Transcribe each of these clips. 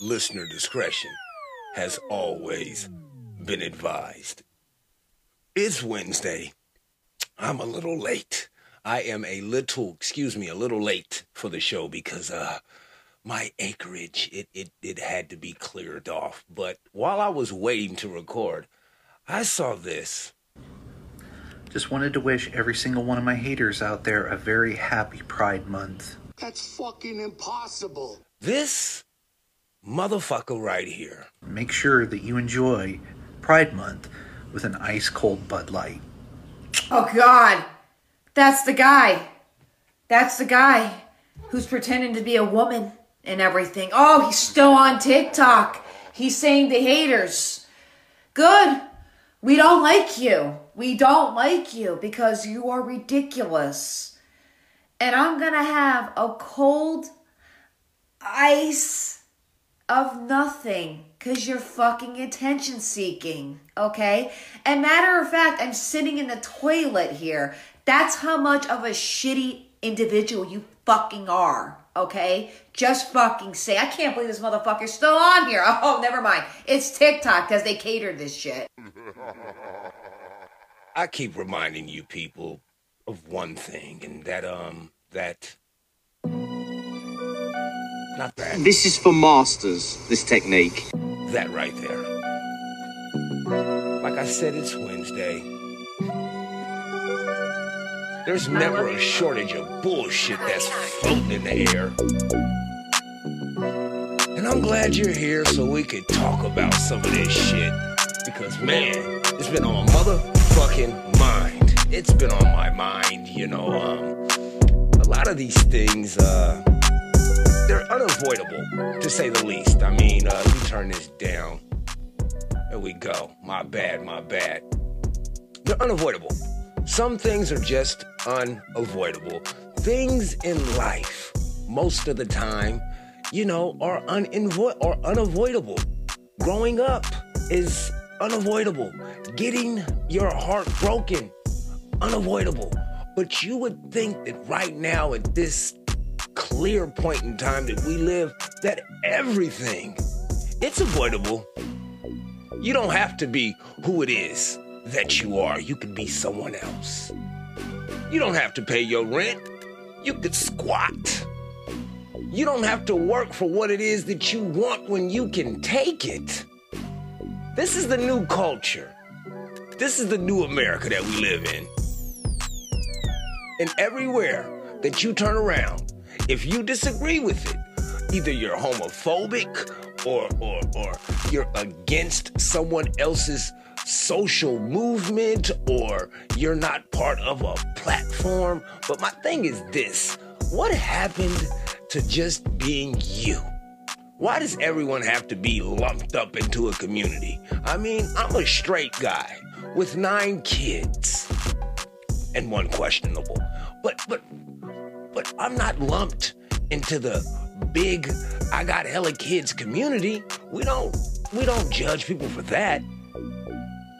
Listener discretion has always been advised. It's Wednesday. I'm a little late. I am a little, excuse me, a little late for the show because uh my acreage it it it had to be cleared off. But while I was waiting to record, I saw this. Just wanted to wish every single one of my haters out there a very happy Pride Month. That's fucking impossible. This motherfucker right here. Make sure that you enjoy Pride Month with an ice cold Bud Light. Oh God, that's the guy. That's the guy who's pretending to be a woman and everything. Oh, he's still on TikTok. He's saying the haters, "Good, we don't like you. We don't like you because you are ridiculous." And I'm gonna have a cold ice of nothing because you're fucking attention seeking, okay? And matter of fact, I'm sitting in the toilet here. That's how much of a shitty individual you fucking are, okay? Just fucking say, I can't believe this motherfucker's still on here. Oh, never mind. It's TikTok because they catered this shit. I keep reminding you people of one thing, and that um that not that This is for masters, this technique. that right there. Like I said, it's Wednesday. There's never a shortage of bullshit that's floating in the air. And I'm glad you're here so we could talk about some of this shit. Because man, it's been on my motherfucking mind. It's been on my mind, you know, um, a lot of these things, uh, they're unavoidable, to say the least. I mean, uh, let me turn this down. There we go. My bad, my bad. They're unavoidable. Some things are just unavoidable. Things in life, most of the time, you know, are uninvo- or unavoidable. Growing up is unavoidable. Getting your heart broken, unavoidable. But you would think that right now, at this clear point in time that we live, that everything, it's avoidable. You don't have to be who it is that you are. You can be someone else. You don't have to pay your rent. You could squat. You don't have to work for what it is that you want when you can take it. This is the new culture. This is the new America that we live in. And everywhere that you turn around, if you disagree with it, either you're homophobic or or or you're against someone else's social movement or you're not part of a platform. But my thing is this what happened to just being you? Why does everyone have to be lumped up into a community? I mean, I'm a straight guy with nine kids and one questionable. But but but I'm not lumped into the big I got hella kids community. We don't we don't judge people for that.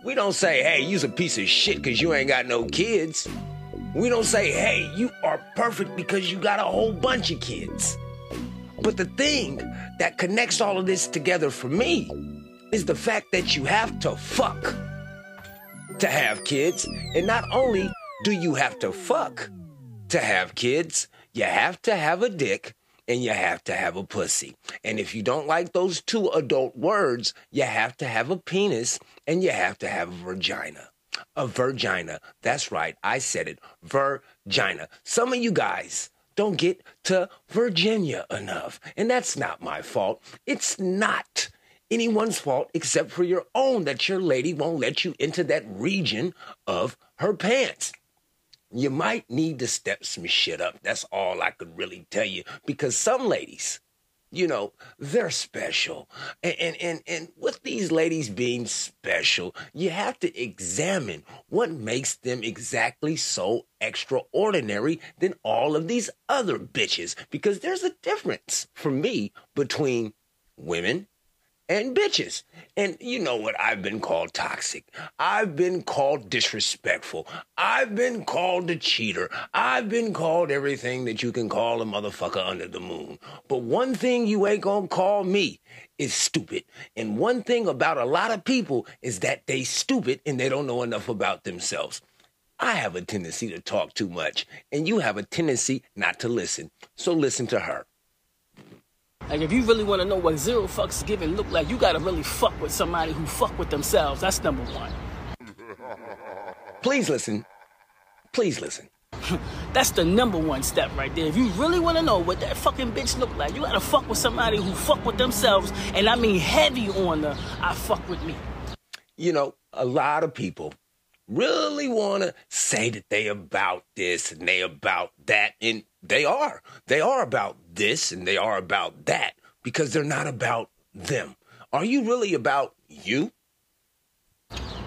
We don't say, hey, you's a piece of shit because you ain't got no kids. We don't say, hey, you are perfect because you got a whole bunch of kids. But the thing that connects all of this together for me is the fact that you have to fuck to have kids. And not only do you have to fuck to have kids, you have to have a dick and you have to have a pussy. And if you don't like those two adult words, you have to have a penis and you have to have a vagina. A vagina. That's right. I said it. Vagina. Some of you guys don't get to Virginia enough. And that's not my fault. It's not anyone's fault except for your own that your lady won't let you into that region of her pants. You might need to step some shit up. That's all I could really tell you. Because some ladies, you know, they're special. And, and, and, and with these ladies being special, you have to examine what makes them exactly so extraordinary than all of these other bitches. Because there's a difference for me between women and bitches. And you know what? I've been called toxic. I've been called disrespectful. I've been called a cheater. I've been called everything that you can call a motherfucker under the moon. But one thing you ain't gonna call me is stupid. And one thing about a lot of people is that they stupid and they don't know enough about themselves. I have a tendency to talk too much, and you have a tendency not to listen. So listen to her. Like if you really want to know what zero fucks given look like, you gotta really fuck with somebody who fuck with themselves. That's number one. Please listen. Please listen. That's the number one step right there. If you really want to know what that fucking bitch look like, you gotta fuck with somebody who fuck with themselves, and I mean heavy on the I fuck with me. You know, a lot of people really want to say that they about this and they about that and they are. They are about this and they are about that because they're not about them. Are you really about you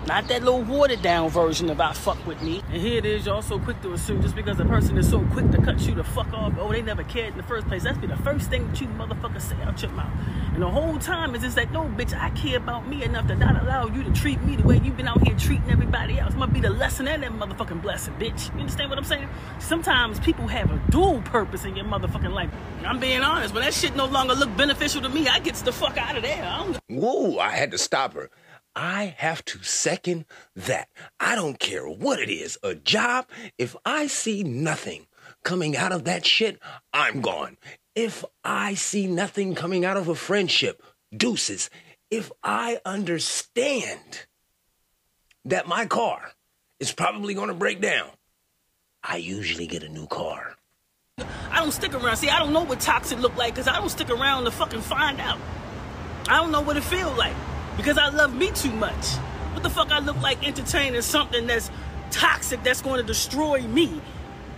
Not that little watered down version of I fuck with me. And here it is, y'all so quick to assume just because a person is so quick to cut you the fuck off, oh, they never cared in the first place. That's be the first thing that you motherfuckers say out your mouth. And the whole time is just like, no, bitch, I care about me enough to not allow you to treat me the way you've been out here treating everybody else. Might be the lesson and that motherfucking blessing, bitch. You understand what I'm saying? Sometimes people have a dual purpose in your motherfucking life. I'm being honest, when that shit no longer look beneficial to me, I gets the fuck out of there. I don't whoa i had to stop her i have to second that. I don't care what it is a job if i see nothing coming out of that shit i'm gone. If i see nothing coming out of a friendship deuces. If i understand that my car is probably going to break down i usually get a new car. I don't stick around. See, I don't know what toxic look like because I don't stick around to fucking find out. I don't know what it feel like because I love me too much. What the fuck I look like entertaining something that's toxic that's going to destroy me,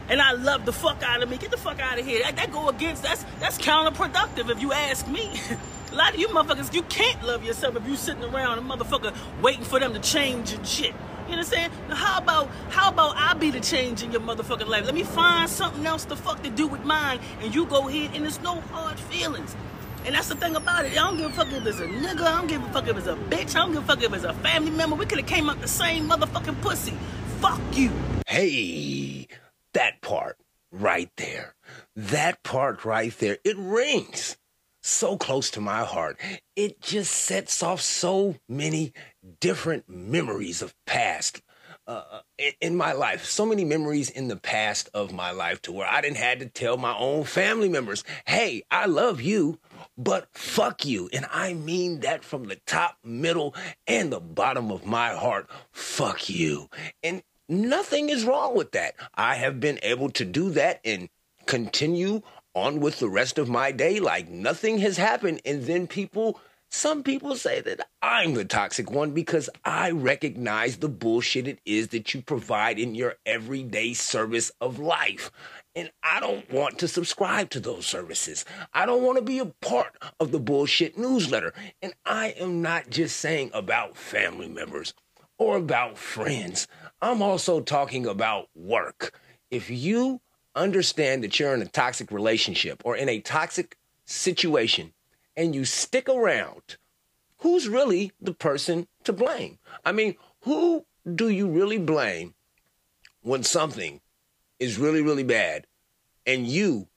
and I love the fuck out of me. Get the fuck out of here. That, that go against that's that's counterproductive if you ask me. A lot of you motherfuckers, you can't love yourself if you sitting around a motherfucker waiting for them to change and shit. You know what i'm Now how about how about I be the change in your motherfucking life? Let me find something else to fuck to do with mine, and you go ahead and there's no hard feelings. And that's the thing about it. I don't give a fuck if it's a nigga. I don't give a fuck if it's a bitch. I don't give a fuck if it's a family member. We could have came up the same motherfucking pussy. Fuck you. Hey, that part right there. That part right there. It rings so close to my heart. It just sets off so many different memories of past uh, in, in my life. So many memories in the past of my life to where I didn't had to tell my own family members, "Hey, I love you." But fuck you. And I mean that from the top, middle, and the bottom of my heart. Fuck you. And nothing is wrong with that. I have been able to do that and continue on with the rest of my day like nothing has happened. And then people, some people say that I'm the toxic one because I recognize the bullshit it is that you provide in your everyday service of life. And I don't want to subscribe to those services. I don't want to be a part of the bullshit newsletter. And I am not just saying about family members or about friends. I'm also talking about work. If you understand that you're in a toxic relationship or in a toxic situation and you stick around, who's really the person to blame? I mean, who do you really blame when something is really, really bad and you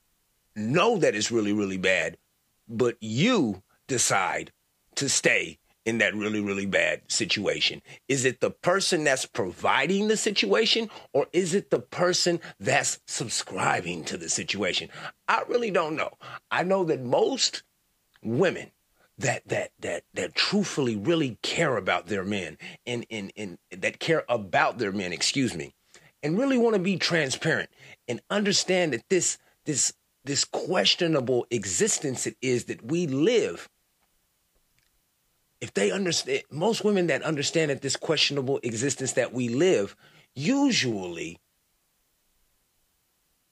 know that it's really, really bad, but you decide to stay in that really, really bad situation? Is it the person that's providing the situation or is it the person that's subscribing to the situation? I really don't know. I know that most women that that that that truthfully really care about their men and and, and that care about their men, excuse me, and really want to be transparent and understand that this this this questionable existence it is that we live. If they understand most women that understand that this questionable existence that we live usually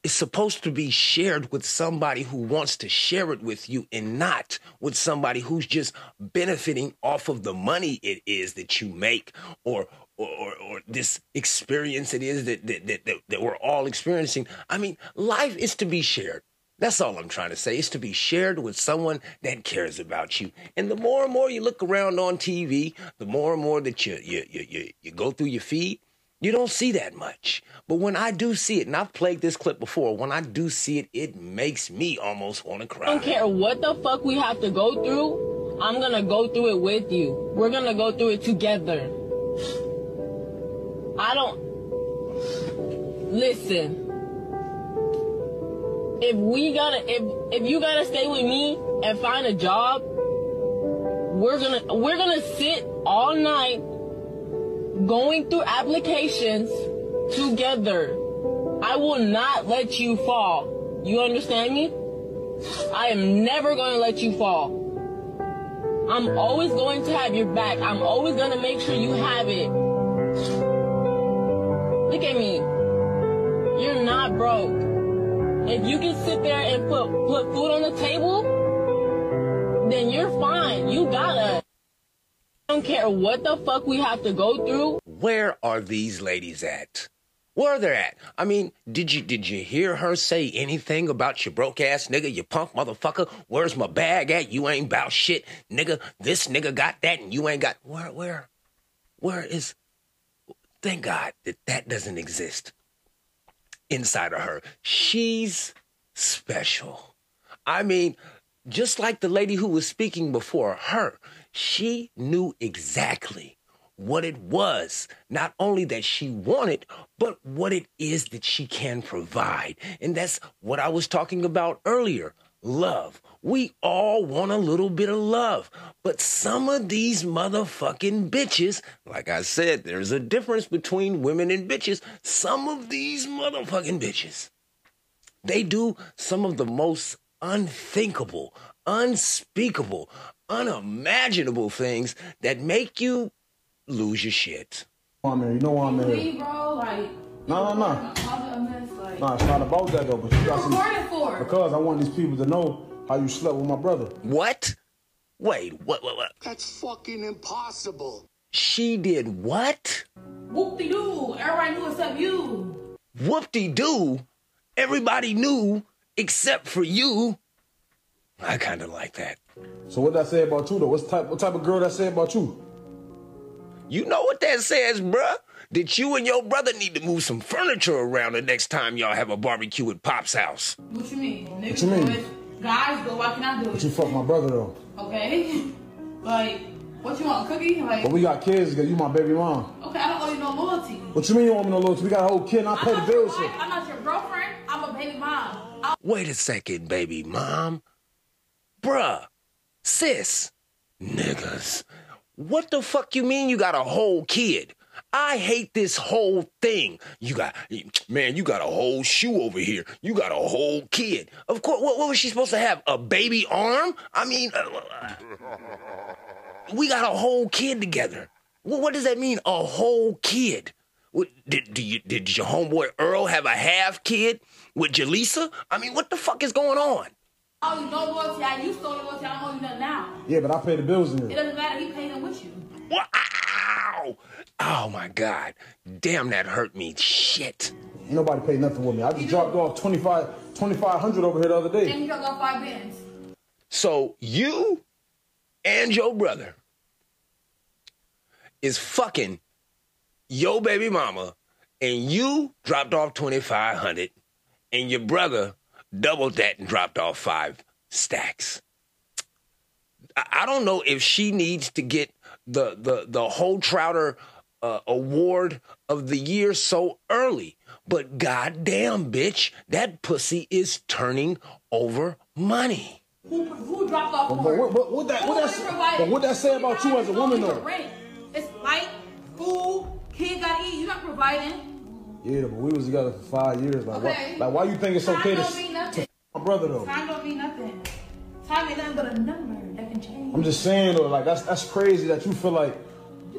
is supposed to be shared with somebody who wants to share it with you and not with somebody who's just benefiting off of the money it is that you make or or, or, or this experience it is that that, that that that we're all experiencing. I mean, life is to be shared. That's all I'm trying to say is to be shared with someone that cares about you. And the more and more you look around on TV, the more and more that you you you you, you go through your feed, you don't see that much. But when I do see it, and I've played this clip before, when I do see it, it makes me almost want to cry. I don't care what the fuck we have to go through. I'm gonna go through it with you. We're gonna go through it together. I don't. Listen. If we gotta, if if you gotta stay with me and find a job, we're gonna we're gonna sit all night going through applications together. I will not let you fall. You understand me? I am never going to let you fall. I'm always going to have your back. I'm always going to make sure you have it. Look at me. You're not broke. If you can sit there and put, put food on the table, then you're fine. You got us. I don't care what the fuck we have to go through. Where are these ladies at? Where are they're at? I mean, did you did you hear her say anything about your broke ass nigga, you punk motherfucker? Where's my bag at? You ain't bout shit, nigga. This nigga got that and you ain't got where where where is thank God that that doesn't exist inside of her. She's special. I mean, just like the lady who was speaking before her, she knew exactly what it was, not only that she wanted, but what it is that she can provide. And that's what I was talking about earlier love. We all want a little bit of love, but some of these motherfucking bitches, like I said, there's a difference between women and bitches. Some of these motherfucking bitches, they do some of the most unthinkable, unspeakable, unimaginable things that make you lose your shit. I'm here. You know I'm here. Leave, bro. Like, No, no, no. a mess. Like, No, it's not about that though. But you got some. for? Because I want these people to know how you slept with my brother. What? Wait, what, what, what? That's fucking impossible. She did what? whoop de doo. Everybody knew except you. Whoop de doo. Everybody knew except for you. I kind of like that. So what that say about you though? What's type? What type of girl that say about you? You know what that says, bruh? That you and your brother need to move some furniture around the next time y'all have a barbecue at Pop's house. What you mean? Niggas you mean? do it. Guys go. Why can I do But you fuck my brother though. Okay. like, what you want? Cookie? Like, But we got kids because you my baby mom. okay, I don't owe you no loyalty. What you mean you want me no loyalty? We got a whole kid and I I'm pay the bills. wife. shit. I'm not your girlfriend. I'm a baby mom. I'll Wait a second, baby mom. Bruh, sis, niggas. What the fuck you mean you got a whole kid? I hate this whole thing. You got, man, you got a whole shoe over here. You got a whole kid. Of course, what, what was she supposed to have? A baby arm? I mean, uh, we got a whole kid together. What, what does that mean, a whole kid? What, did, you, did your homeboy Earl have a half kid with Jaleesa? I mean, what the fuck is going on? Owe you no loyalty. I used to owe you loyalty. I don't owe you nothing now. Yeah, but I pay the bills in here. It doesn't matter. He paid them with you. Wow! Oh my God. Damn, that hurt me. Shit. Nobody pay nothing with me. I just dropped off 25 2500 over here the other day. And day. he dropped off five bands. So you and your brother is fucking your baby mama, and you dropped off 2500 and your brother doubled that and dropped off five stacks. I, I don't know if she needs to get the the the whole Trouter uh, award of the year so early, but goddamn, bitch, that pussy is turning over money. Who, who dropped off But, more? but what, what, what that what that say- but what that say about you as a woman though? rent. It's light, food, kid gotta eat. You're not providing. Yeah, but we was together for five years. Like, Okay. why, like why you think it's Time okay to, don't mean nothing. to my brother though? Time don't mean nothing. Time ain't nothing but a number that can change. I'm just saying though, like that's that's crazy that you feel like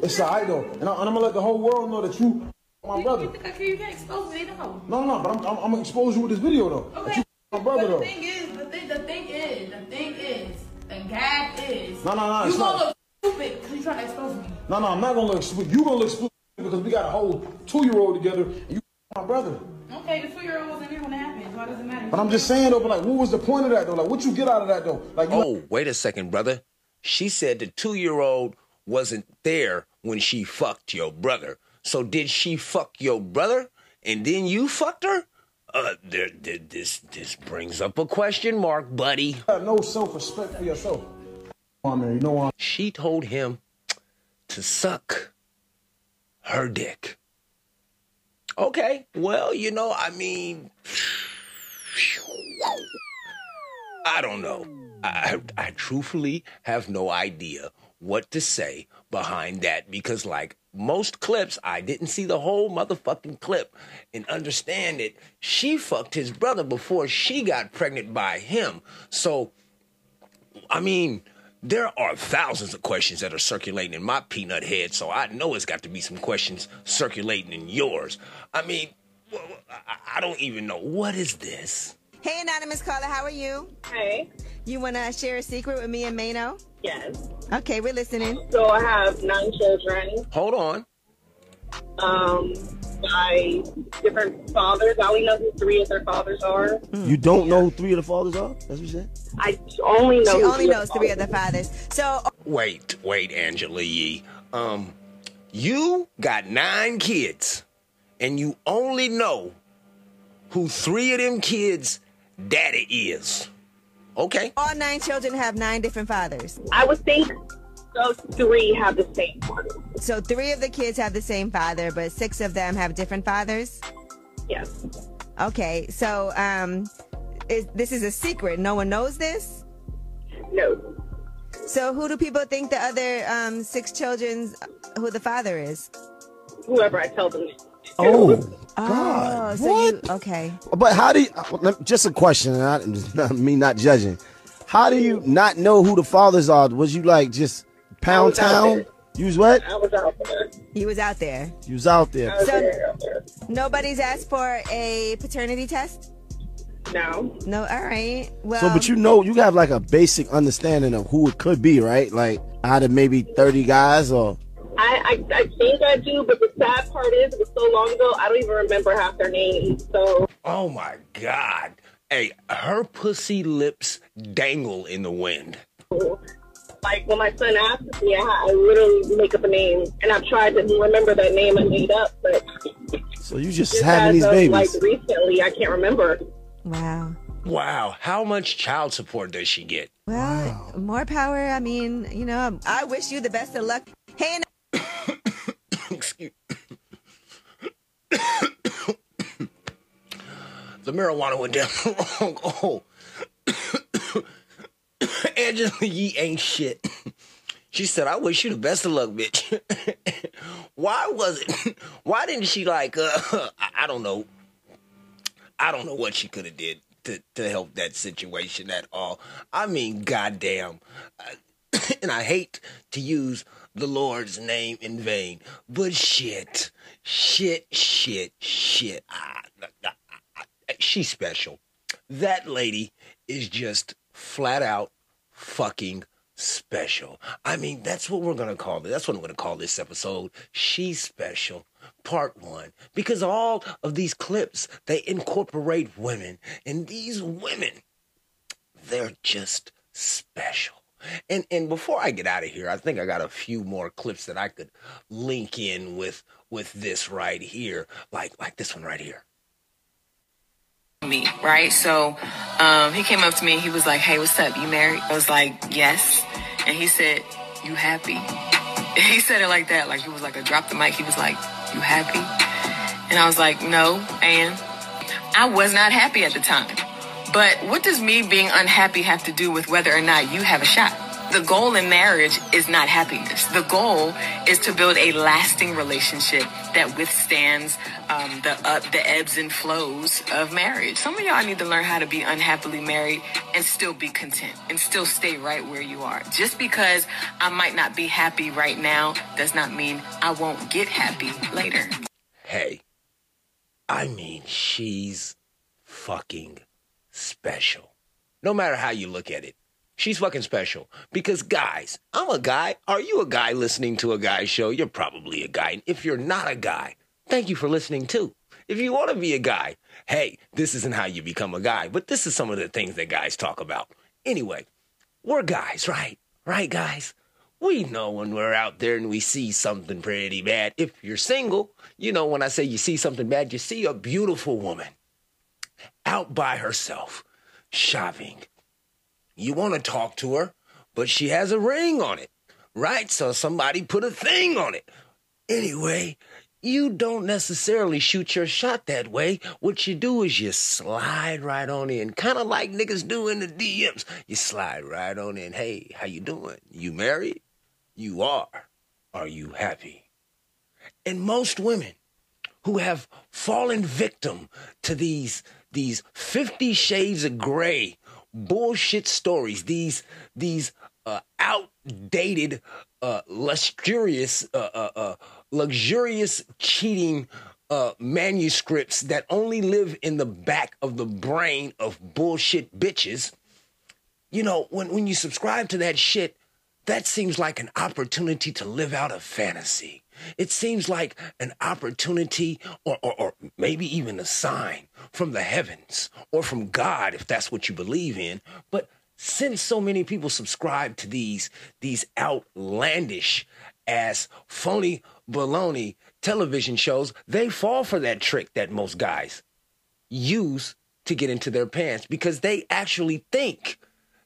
it's alright though, and, I, and I'm gonna let the whole world know that you my You- brother. You think I? You can't expose me, though. no. No, no, but I'm, I'm, I'm gonna expose you with this video though. Okay. my brother but though. the thing is, the thing, the thing is, the thing is, the gag is. No, no, no, You gonna not. look stupid because you trying to expose me. No, no, I'm not gonna look stupid. You gonna look stupid because we got a whole two year old together, and you My brother. Okay, the two-year-old wasn't there when it happened. Why does it matter? But I'm just saying though, but like, what was the point of that though? Like, what you get out of that though? Like, you Oh, wait a second, brother. She said the two year old wasn't there when she fucked your brother. So did she fuck your brother and then you fucked her? Uh, there, there, this this brings up a question mark, buddy. have no self-respect for yourself. I mean, you know what? She told him to suck her dick. Okay, well, you know, I mean, I don't know. I, I truthfully have no idea what to say behind that because, like most clips, I didn't see the whole motherfucking clip and understand it. She fucked his brother before she got pregnant by him. So, I mean, there are thousands of questions that are circulating in my peanut head, so I know it's got to be some questions circulating in yours. I mean, I- I don't even know. What is this? Hey, anonymous caller, how are you? Hey. You want to share a secret with me and Mano? Yes. Okay, we're listening. So I have nine children. Hold on. Um, by different fathers. I only know who three of their fathers are. You don't know who three of the fathers are? That's what you said? I only know. She who only three knows three of the fathers. So, Wait, wait, Angela Yee. Um, you got nine kids, and you only know who three of them kids' daddy is. Okay. all nine children have nine different fathers. I would think those three have the same father. So, three of the kids have the same father, but six of them have different fathers? Yes. Okay, so um, is, this is a secret. No one knows this? No. So, who do people think the other um, six children's, who the father is? Whoever I tell them. Oh, Oh, God. so what? you, okay. But how do you, uh, just a question, and I, me not judging. How do you not know who the fathers are? Was you like just pound town? there. You was what? I was out there. He was out there. You was out there. Was So- there, out there. Nobody's asked for a paternity test? No. No, all right. Well, So, but you know, you have like a basic understanding of who it could be, right? Like out of maybe thirty guys, or I, I, I think I do, but the sad part is it was so long ago, I don't even remember half their names. So Oh my God. Hey, her pussy lips dangle in the wind. Like when my son asks me, I, I literally make up a name, and I've tried to remember that name I made up, but so you just just having these of, babies. like recently, I can't remember. wow. Wow. How much child support does she get? Well, more power. I mean, you know, I wish you the best of luck. Hey, Excuse The marijuana went down the wrong hole. Angela Yee ain't shit. She said, I wish you the best of luck, bitch. Why was it? Why didn't she like uh I don't know. I don't know what she could have did to, to help that situation at all. I mean, goddamn. And I hate to use the Lord's name in vain, but shit, shit, shit, shit. She's special. That lady is just flat out fucking special. I mean, that's what we're gonna call it. That's what I'm gonna call this episode. She's special. Part one. Because all of these clips, they incorporate women. And these women, they're just special. And and before I get out of here, I think I got a few more clips that I could link in with with this right here. Like like this one right here. Me, right? So um, he came up to me. He was like, "Hey, what's up? You married?" I was like, "Yes." And he said, "You happy?" He said it like that, like he was like a drop the mic. He was like, "You happy?" And I was like, "No." And I was not happy at the time. But what does me being unhappy have to do with whether or not you have a shot? The goal in marriage is not happiness. The goal is to build a lasting relationship that withstands um, the up, the ebbs and flows of marriage. Some of y'all need to learn how to be unhappily married and still be content and still stay right where you are. Just because I might not be happy right now does not mean I won't get happy later. Hey, I mean, she's fucking special. No matter how you look at it, she's fucking special. Because, guys, I'm a guy. Are you a guy listening to a guy show? You're probably a guy. And if you're not a guy, thank you for listening too. If you want to be a guy, hey, this isn't how you become a guy, but this is some of the things that guys talk about. Anyway, we're guys, right? Right, guys? We know when we're out there and we see something pretty bad. If you're single, you know, when I say you see something bad, you see a beautiful woman out by herself shopping. You want to talk to her, but she has a ring on it, right? So somebody put a thing on it. Anyway, you don't necessarily shoot your shot that way. What you do is you slide right on in, kind of like niggas do in the DMs. You slide right on in. Hey, how you doing? You married? You are. Are you happy? And most women who have fallen victim to these these 50 shades of gray bullshit stories, these these uh, outdated, uh, luxurious, uh, uh, uh, luxurious cheating uh, manuscripts that only live in the back of the brain of bullshit bitches. You know, when when you subscribe to that shit, that seems like an opportunity to live out a fantasy. It seems like an opportunity or, or, or, maybe even a sign from the heavens or from God, if that's what you believe in. But since so many people subscribe to these, these outlandish as phony baloney television shows, they fall for that trick that most guys use to get into their pants because they actually think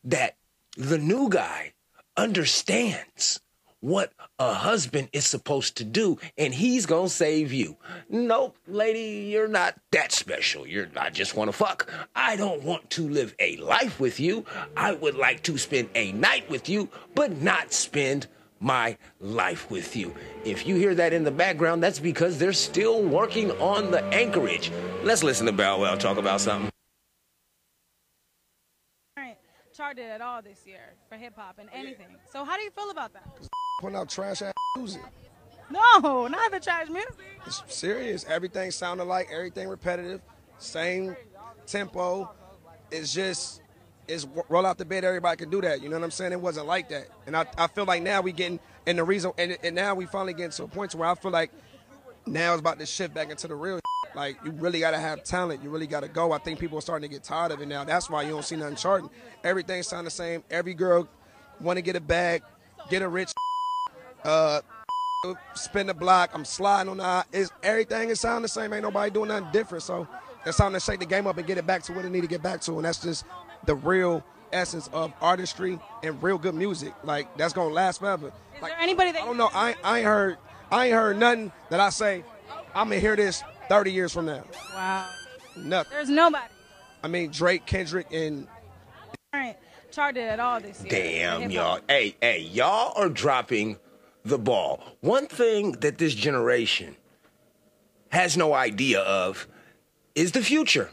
that the new guy understands what a husband is supposed to do and he's gonna save you. Nope, lady, you're not that special. You're I just wanna fuck. I don't want to live a life with you. I would like to spend a night with you, but not spend my life with you. If you hear that in the background, that's because they're still working on the anchorage. Let's listen to Bow Wow talk about something. charted at all this year for hip hop and anything. So how do you feel about that? Putting out trash ass music. No, not the trash music. It's serious. Everything sounded like everything repetitive, same tempo. It's just it's roll out the bed. Everybody can do that. You know what I'm saying? It wasn't like that, and I, I feel like now we getting and the reason and, and now we finally getting to a point where I feel like now it's about to shift back into the real. Like you really gotta have talent. You really gotta go. I think people are starting to get tired of it now. That's why you don't see nothing charting. Everything sound the same. Every girl want to get a bag, get a rich, uh, spin the block. I'm sliding on the. Is everything is sound the same? Ain't nobody doing nothing different. So it's time to shake the game up and get it back to what it need to get back to, and that's just the real essence of artistry and real good music. Like that's gonna last forever. Is like, there anybody that I don't know. I, I ain't heard. I ain't heard nothing that I say. I'm gonna hear this 30 years from now. Wow. Nothing. There's nobody. I mean Drake, Kendrick, and All right, charted at all this year. Damn, y'all. Hey, hey, y'all are dropping the ball. One thing that this generation has no idea of is the future.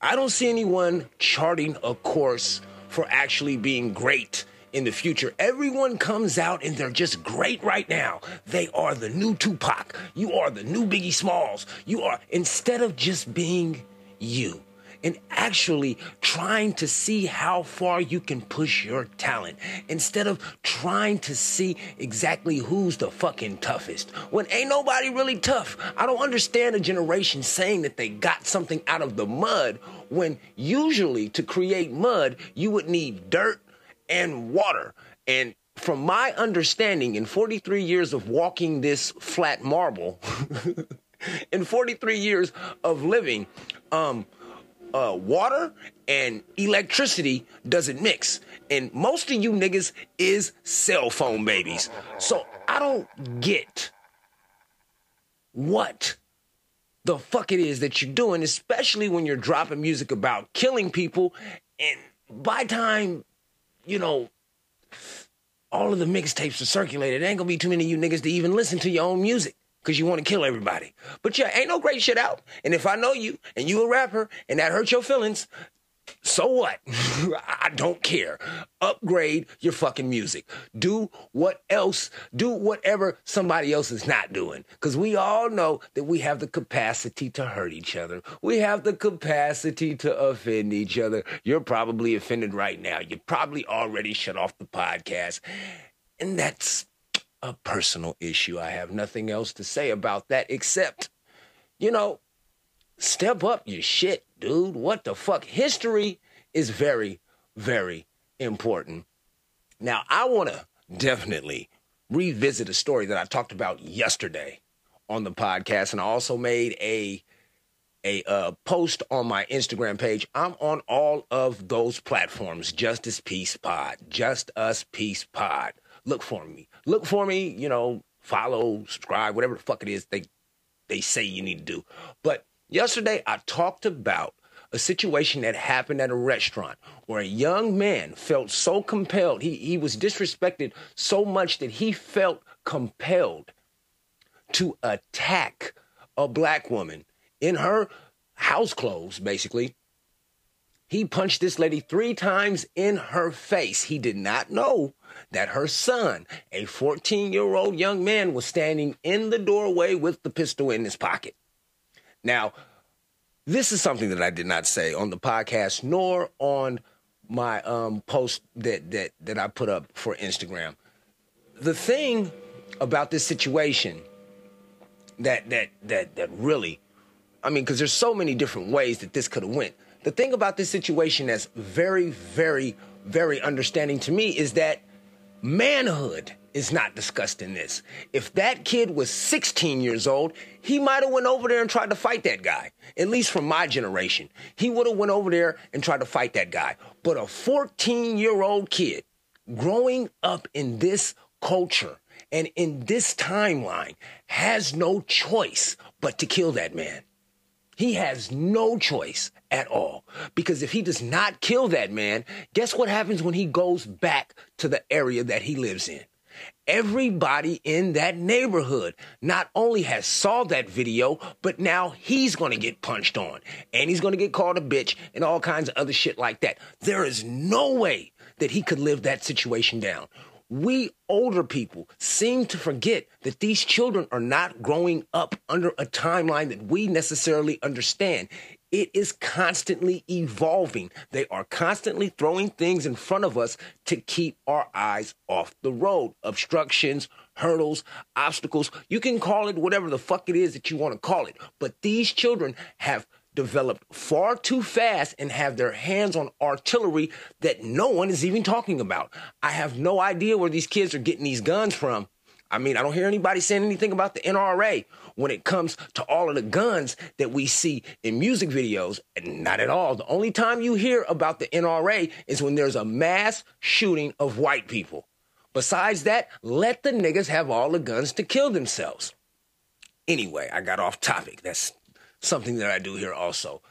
I don't see anyone charting a course for actually being great in the future. Everyone comes out and they're just great right now. They are the new Tupac. You are the new Biggie Smalls. You are, instead of just being you and actually trying to see how far you can push your talent instead of trying to see exactly who's the fucking toughest. When ain't nobody really tough. I don't understand a generation saying that they got something out of the mud when usually to create mud, you would need dirt and water. And from my understanding, in 43 years of walking this flat marble, in 43 years of living, um, uh, water and electricity doesn't mix. And most of you niggas is cell phone babies. So I don't get what the fuck it is that you're doing, especially when you're dropping music about killing people. And by time, you know, all of the mixtapes are circulated, ain't gonna be too many of you niggas to even listen to your own music because you want to kill everybody. But yeah, ain't no great shit out. And if I know you and you a rapper and that hurt your feelings, so what? I don't care. Upgrade your fucking music. Do what else, do whatever somebody else is not doing. Because we all know that we have the capacity to hurt each other. We have the capacity to offend each other. You're probably offended right now. You probably already shut off the podcast. And that's a personal issue. I have nothing else to say about that except, you know, step up your shit, dude. What the fuck? History is very, very important. Now, I want to definitely revisit a story that I talked about yesterday on the podcast, and I also made a a uh, post on my Instagram page. I'm on all of those platforms. Justice Peace Pod, Just Us Peace Pod. Look for me. Look for me. You know, follow, subscribe, whatever the fuck it is they they say you need to do. But yesterday I talked about a situation that happened at a restaurant where a young man felt so compelled. He he was disrespected so much that he felt compelled to attack a black woman in her house clothes, basically. He punched this lady three times in her face. He did not know that her son, a 14 year old young man, was standing in the doorway with the pistol in his pocket. Now, this is something that I did not say on the podcast nor on my um, post that, that, that I put up for Instagram. The thing about this situation that that that that really I mean, because there's so many different ways that this could have went. The thing about this situation that's very, very, very understanding to me is that manhood is not discussed in this. If that kid was 16 years old, he might have went over there and tried to fight that guy. At least from my generation, he would have went over there and tried to fight that guy. But a 14 year old kid growing up in this culture and in this timeline has no choice but to kill that man. He has no choice at all. Because if he does not kill that man, guess what happens when he goes back to the area that he lives in? Everybody in that neighborhood not only has saw that video, but now he's going to get punched on and he's going to get called a bitch and all kinds of other shit like that. There is no way that he could live that situation down we older people seem to forget that these children are not growing up under a timeline that we necessarily understand. It is constantly evolving. They are constantly throwing things in front of us to keep our eyes off the road. Obstructions, hurdles, obstacles. You can call it whatever the fuck it is that you want to call it. But these children have developed far too fast and have their hands on artillery that no one is even talking about. I have no idea where these kids are getting these guns from. I mean, I don't hear anybody saying anything about the NRA when it comes to all of the guns that we see in music videos. Not at all. The only time you hear about the NRA is when there's a mass shooting of white people. Besides that, let the niggas have all the guns to kill themselves. Anyway, I got off topic. That's something that I do here also.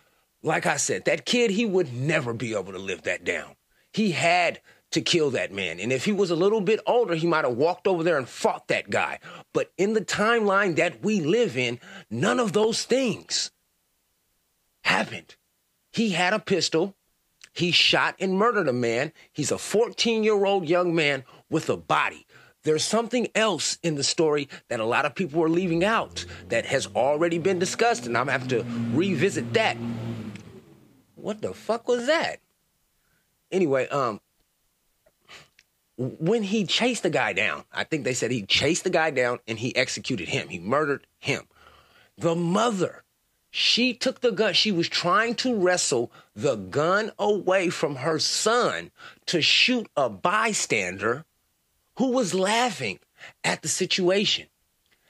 Like I said, that kid, he would never be able to live that down. He had to kill that man. And if he was a little bit older, he might have walked over there and fought that guy. But in the timeline that we live in, none of those things happened. He had a pistol. He shot and murdered a man. He's a 14 year old young man with a body. There's something else in the story that a lot of people are leaving out that has already been discussed, and I'm gonna have to revisit that. What the fuck was that? Anyway, um, when he chased the guy down, I think they said he chased the guy down and he executed him. He murdered him. The mother, she took the gun. She was trying to wrestle the gun away from her son to shoot a bystander who was laughing at the situation.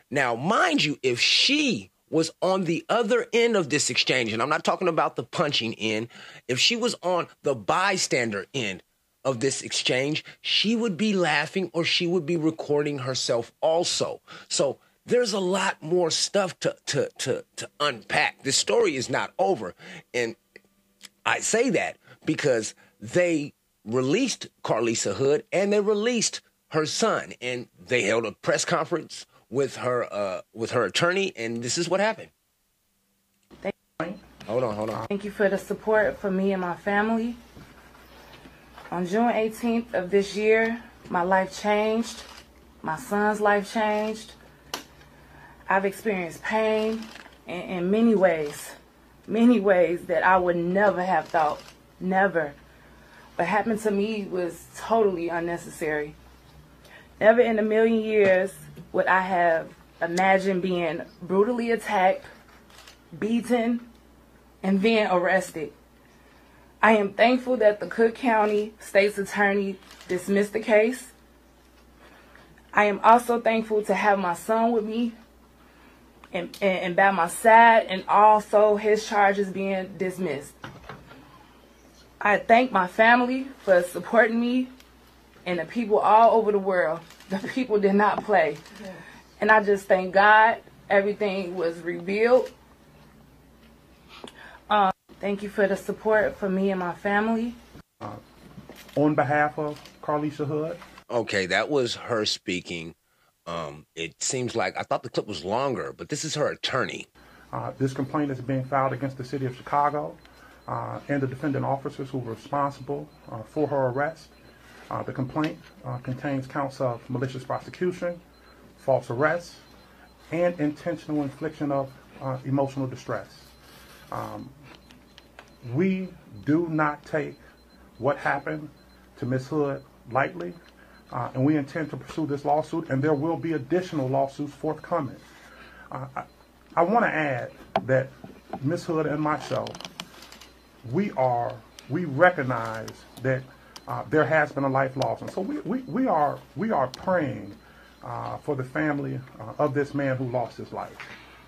Now, mind you, if she was on the other end of this exchange, and I'm not talking about the punching end, if she was on the bystander end of this exchange, she would be laughing or she would be recording herself also. So there's a lot more stuff to to to to unpack. This story is not over. And I say that because they released Carlishia Hood and they released her son, and they held a press conference with her uh, with her attorney, and this is what happened. Thank you. Hold on, hold on. Thank you for the support for me and my family. On June 18th of this year, my life changed. My son's life changed. I've experienced pain in, in many ways, many ways that I would never have thought, never. What happened to me was totally unnecessary. Never in a million years would I have imagined being brutally attacked, beaten, and then arrested. I am thankful that the Cook County State's Attorney dismissed the case. I am also thankful to have my son with me and, and, and by my side, and also his charges being dismissed. I thank my family for supporting me and the people all over the world. The people did not play. And I just thank God everything was revealed. Um, thank you for the support for me and my family. On behalf of Carlishia Hood, Okay, that was her speaking. Um, it seems like I thought the clip was longer, but this is her attorney. uh, this complaint is being filed against the city of Chicago uh, and the defendant officers who were responsible uh, for her arrest. Uh, the complaint uh, contains counts of malicious prosecution, false arrest, and intentional infliction of uh, emotional distress. Um, we do not take what happened to Ms. Hood lightly, uh, and we intend to pursue this lawsuit, and there will be additional lawsuits forthcoming. Uh, I, I want to add that Ms. Hood and myself, we are, we recognize that uh, there has been a life lost, and so we, we, we are we are praying uh, for the family uh, of this man who lost his life.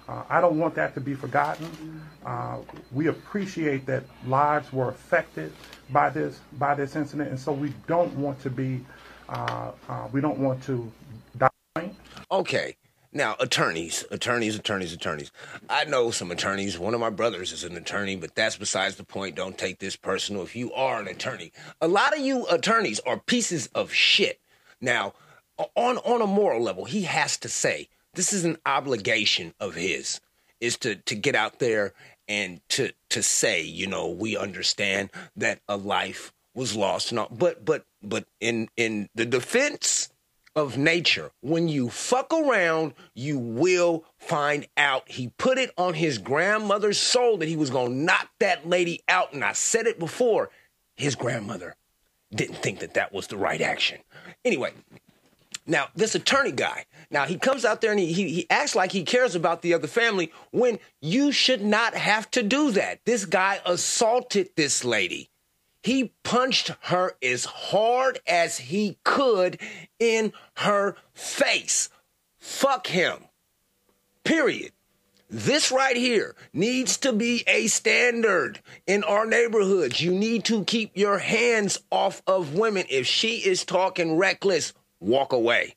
Uh, I don't want that to be forgotten. Uh, we appreciate that lives were affected by this by this incident, and so we don't want to be we don't want to die. Okay. Now, attorneys, attorneys, attorneys, attorneys. I know some attorneys. One of my brothers is an attorney, but that's besides the point. Don't take this personal. If you are an attorney, a lot of you attorneys are pieces of shit. Now, on on a moral level, he has to say this is an obligation of his is to to get out there and to to say, you know, we understand that a life was lost and all, but but but in in the defense of nature. When you fuck around, you will find out. He put it on his grandmother's soul that he was going to knock that lady out. And I said it before his grandmother didn't think that that was the right action. Anyway, now this attorney guy, now he comes out there and he, he, he acts like he cares about the other family when you should not have to do that. This guy assaulted this lady. He punched her as hard as he could in her face. Fuck him. Period. This right here needs to be a standard in our neighborhoods. You need to keep your hands off of women. If she is talking reckless, walk away.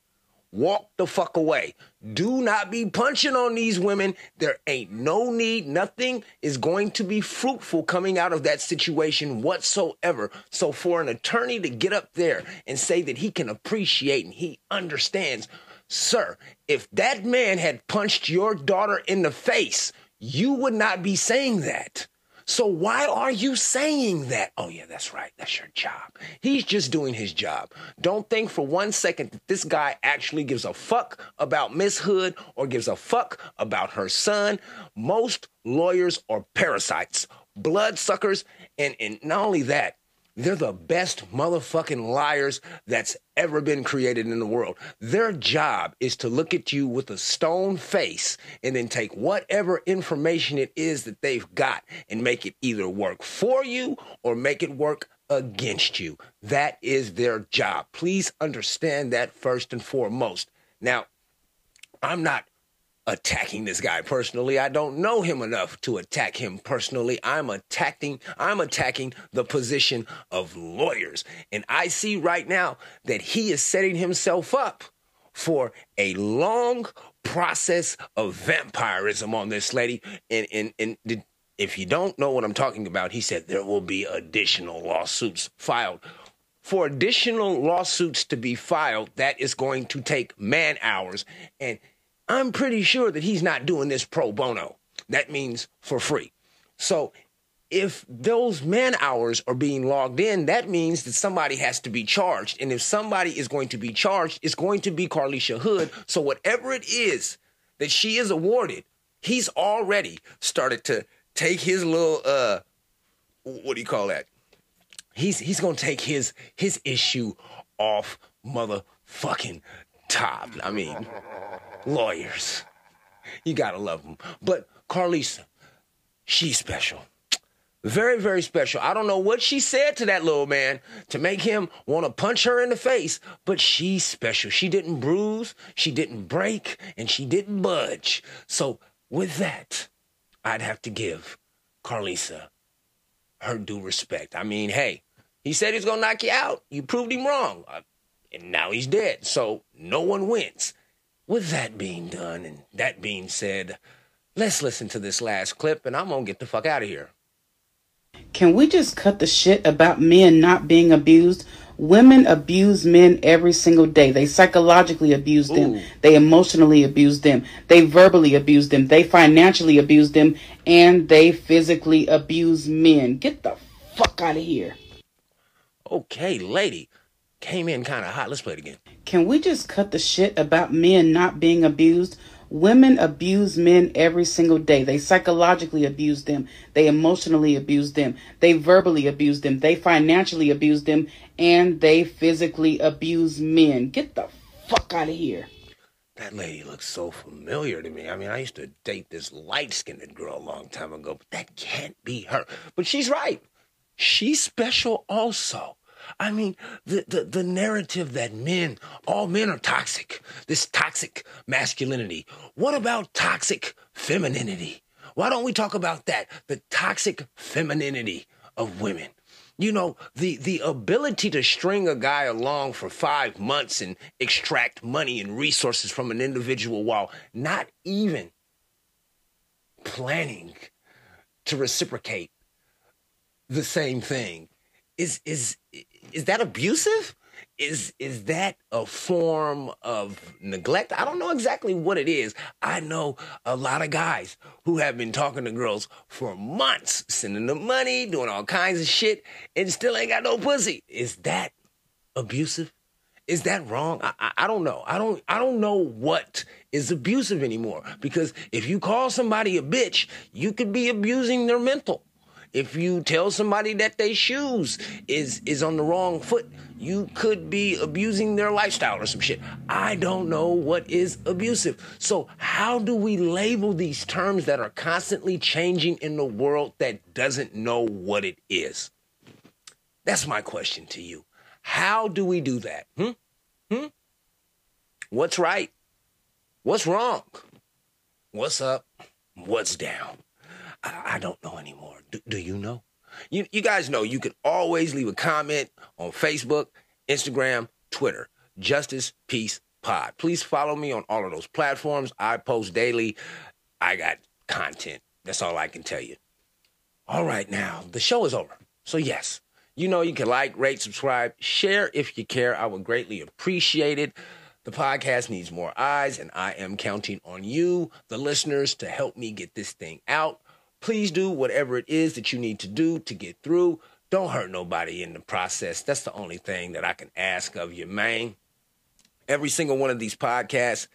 Walk the fuck away. Do not be punching on these women. There ain't no need. Nothing is going to be fruitful coming out of that situation whatsoever. So, for an attorney to get up there and say that he can appreciate and he understands, sir, if that man had punched your daughter in the face, you would not be saying that. So why are you saying that? Oh yeah, that's right. That's your job. He's just doing his job. Don't think for one second that this guy actually gives a fuck about Miss Hood or gives a fuck about her son. Most lawyers are parasites, bloodsuckers, and, and not only that, they're the best motherfucking liars that's ever been created in the world. Their job is to look at you with a stone face and then take whatever information it is that they've got and make it either work for you or make it work against you. That is their job. Please understand that first and foremost. Now, I'm not attacking this guy personally. I don't know him enough to attack him personally. I'm attacking I'm attacking the position of lawyers. And I see right now that he is setting himself up for a long process of vampirism on this lady and and and if you don't know what I'm talking about, he said there will be additional lawsuits filed. For additional lawsuits to be filed, that is going to take man hours. And I'm pretty sure that he's not doing this pro bono. That means for free. So if those man hours are being logged in, that means that somebody has to be charged. And if somebody is going to be charged, it's going to be Carlishia Hood. So whatever it is that she is awarded, he's already started to take his little uh what do you call that? He's he's gonna take his his issue off motherfucking top. I mean, lawyers. You gotta love them. But Carlisa, she's special. Very, very special. I don't know what she said to that little man to make him want to punch her in the face, but she's special. She didn't bruise, she didn't break, and she didn't budge. So, with that, I'd have to give Carlisa her due respect. I mean, hey, he said he's going to knock you out. You proved him wrong. And now he's dead. So, no one wins. With that being done and that being said, let's listen to this last clip and I'm to get the fuck out of here. Can we just cut the shit about men not being abused? Women abuse men every single day. They psychologically abuse them. Ooh. They emotionally abuse them. They verbally abuse them. They financially abuse them. And they physically abuse men. Get the fuck out of here. Okay, lady. Came in kind of hot. Let's play it again. Can we just cut the shit about men not being abused? Women abuse men every single day. They psychologically abuse them. They emotionally abuse them. They verbally abuse them. They financially abuse them. And they physically abuse men. Get the fuck out of here. That lady looks so familiar to me. I mean, I used to date this light skinned girl a long time ago, but that can't be her. But she's right. She's special also. I mean, the, the, the narrative that men, all men are toxic, this toxic masculinity. What about toxic femininity? Why don't we talk about that? The toxic femininity of women. You know, the, the ability to string a guy along for five months and extract money and resources from an individual while not even planning to reciprocate the same thing is is is that abusive? Is is that a form of neglect? I don't know exactly what it is. I know a lot of guys who have been talking to girls for months, sending them money, doing all kinds of shit, and still ain't got no pussy. Is that abusive? Is that wrong? I, I, I don't know. I don't I don't know what is abusive anymore. Because if you call somebody a bitch, you could be abusing their mental. If you tell somebody that their shoes is is on the wrong foot, you could be abusing their lifestyle or some shit. I don't know what is abusive. So how do we label these terms that are constantly changing in the world that doesn't know what it is? That's my question to you. How do we do that? Hmm? Hmm? What's right? What's wrong? What's up? What's down? I, don't know anymore. Do, do you know? You, you guys know you can always leave a comment on Facebook, Instagram, Twitter. Justice Peace Pod. Please follow me on all of those platforms. I post daily. I got content. That's all I can tell you. All right, now the show is over. So, yes, you know you can like, rate, subscribe, share if you care. I would greatly appreciate it. The podcast needs more eyes, and I am counting on you, the listeners, to help me get this thing out. Please do whatever it is that you need to do to get through. Don't hurt nobody in the process. That's the only thing that I can ask of you, man. Every single one of these podcasts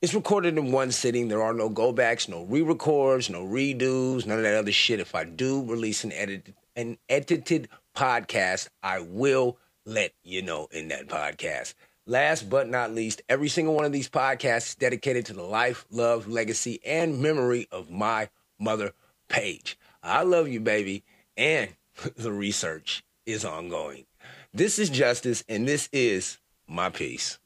is recorded in one sitting. There are no go backs, no re records, no redos, none of that other shit. If I do release an edited, an edited podcast, I will let you know in that podcast. Last but not least, every single one of these podcasts is dedicated to the life, love, legacy, and memory of my mother page. I love you, baby. And the research is ongoing. This is Justice, and this is my piece.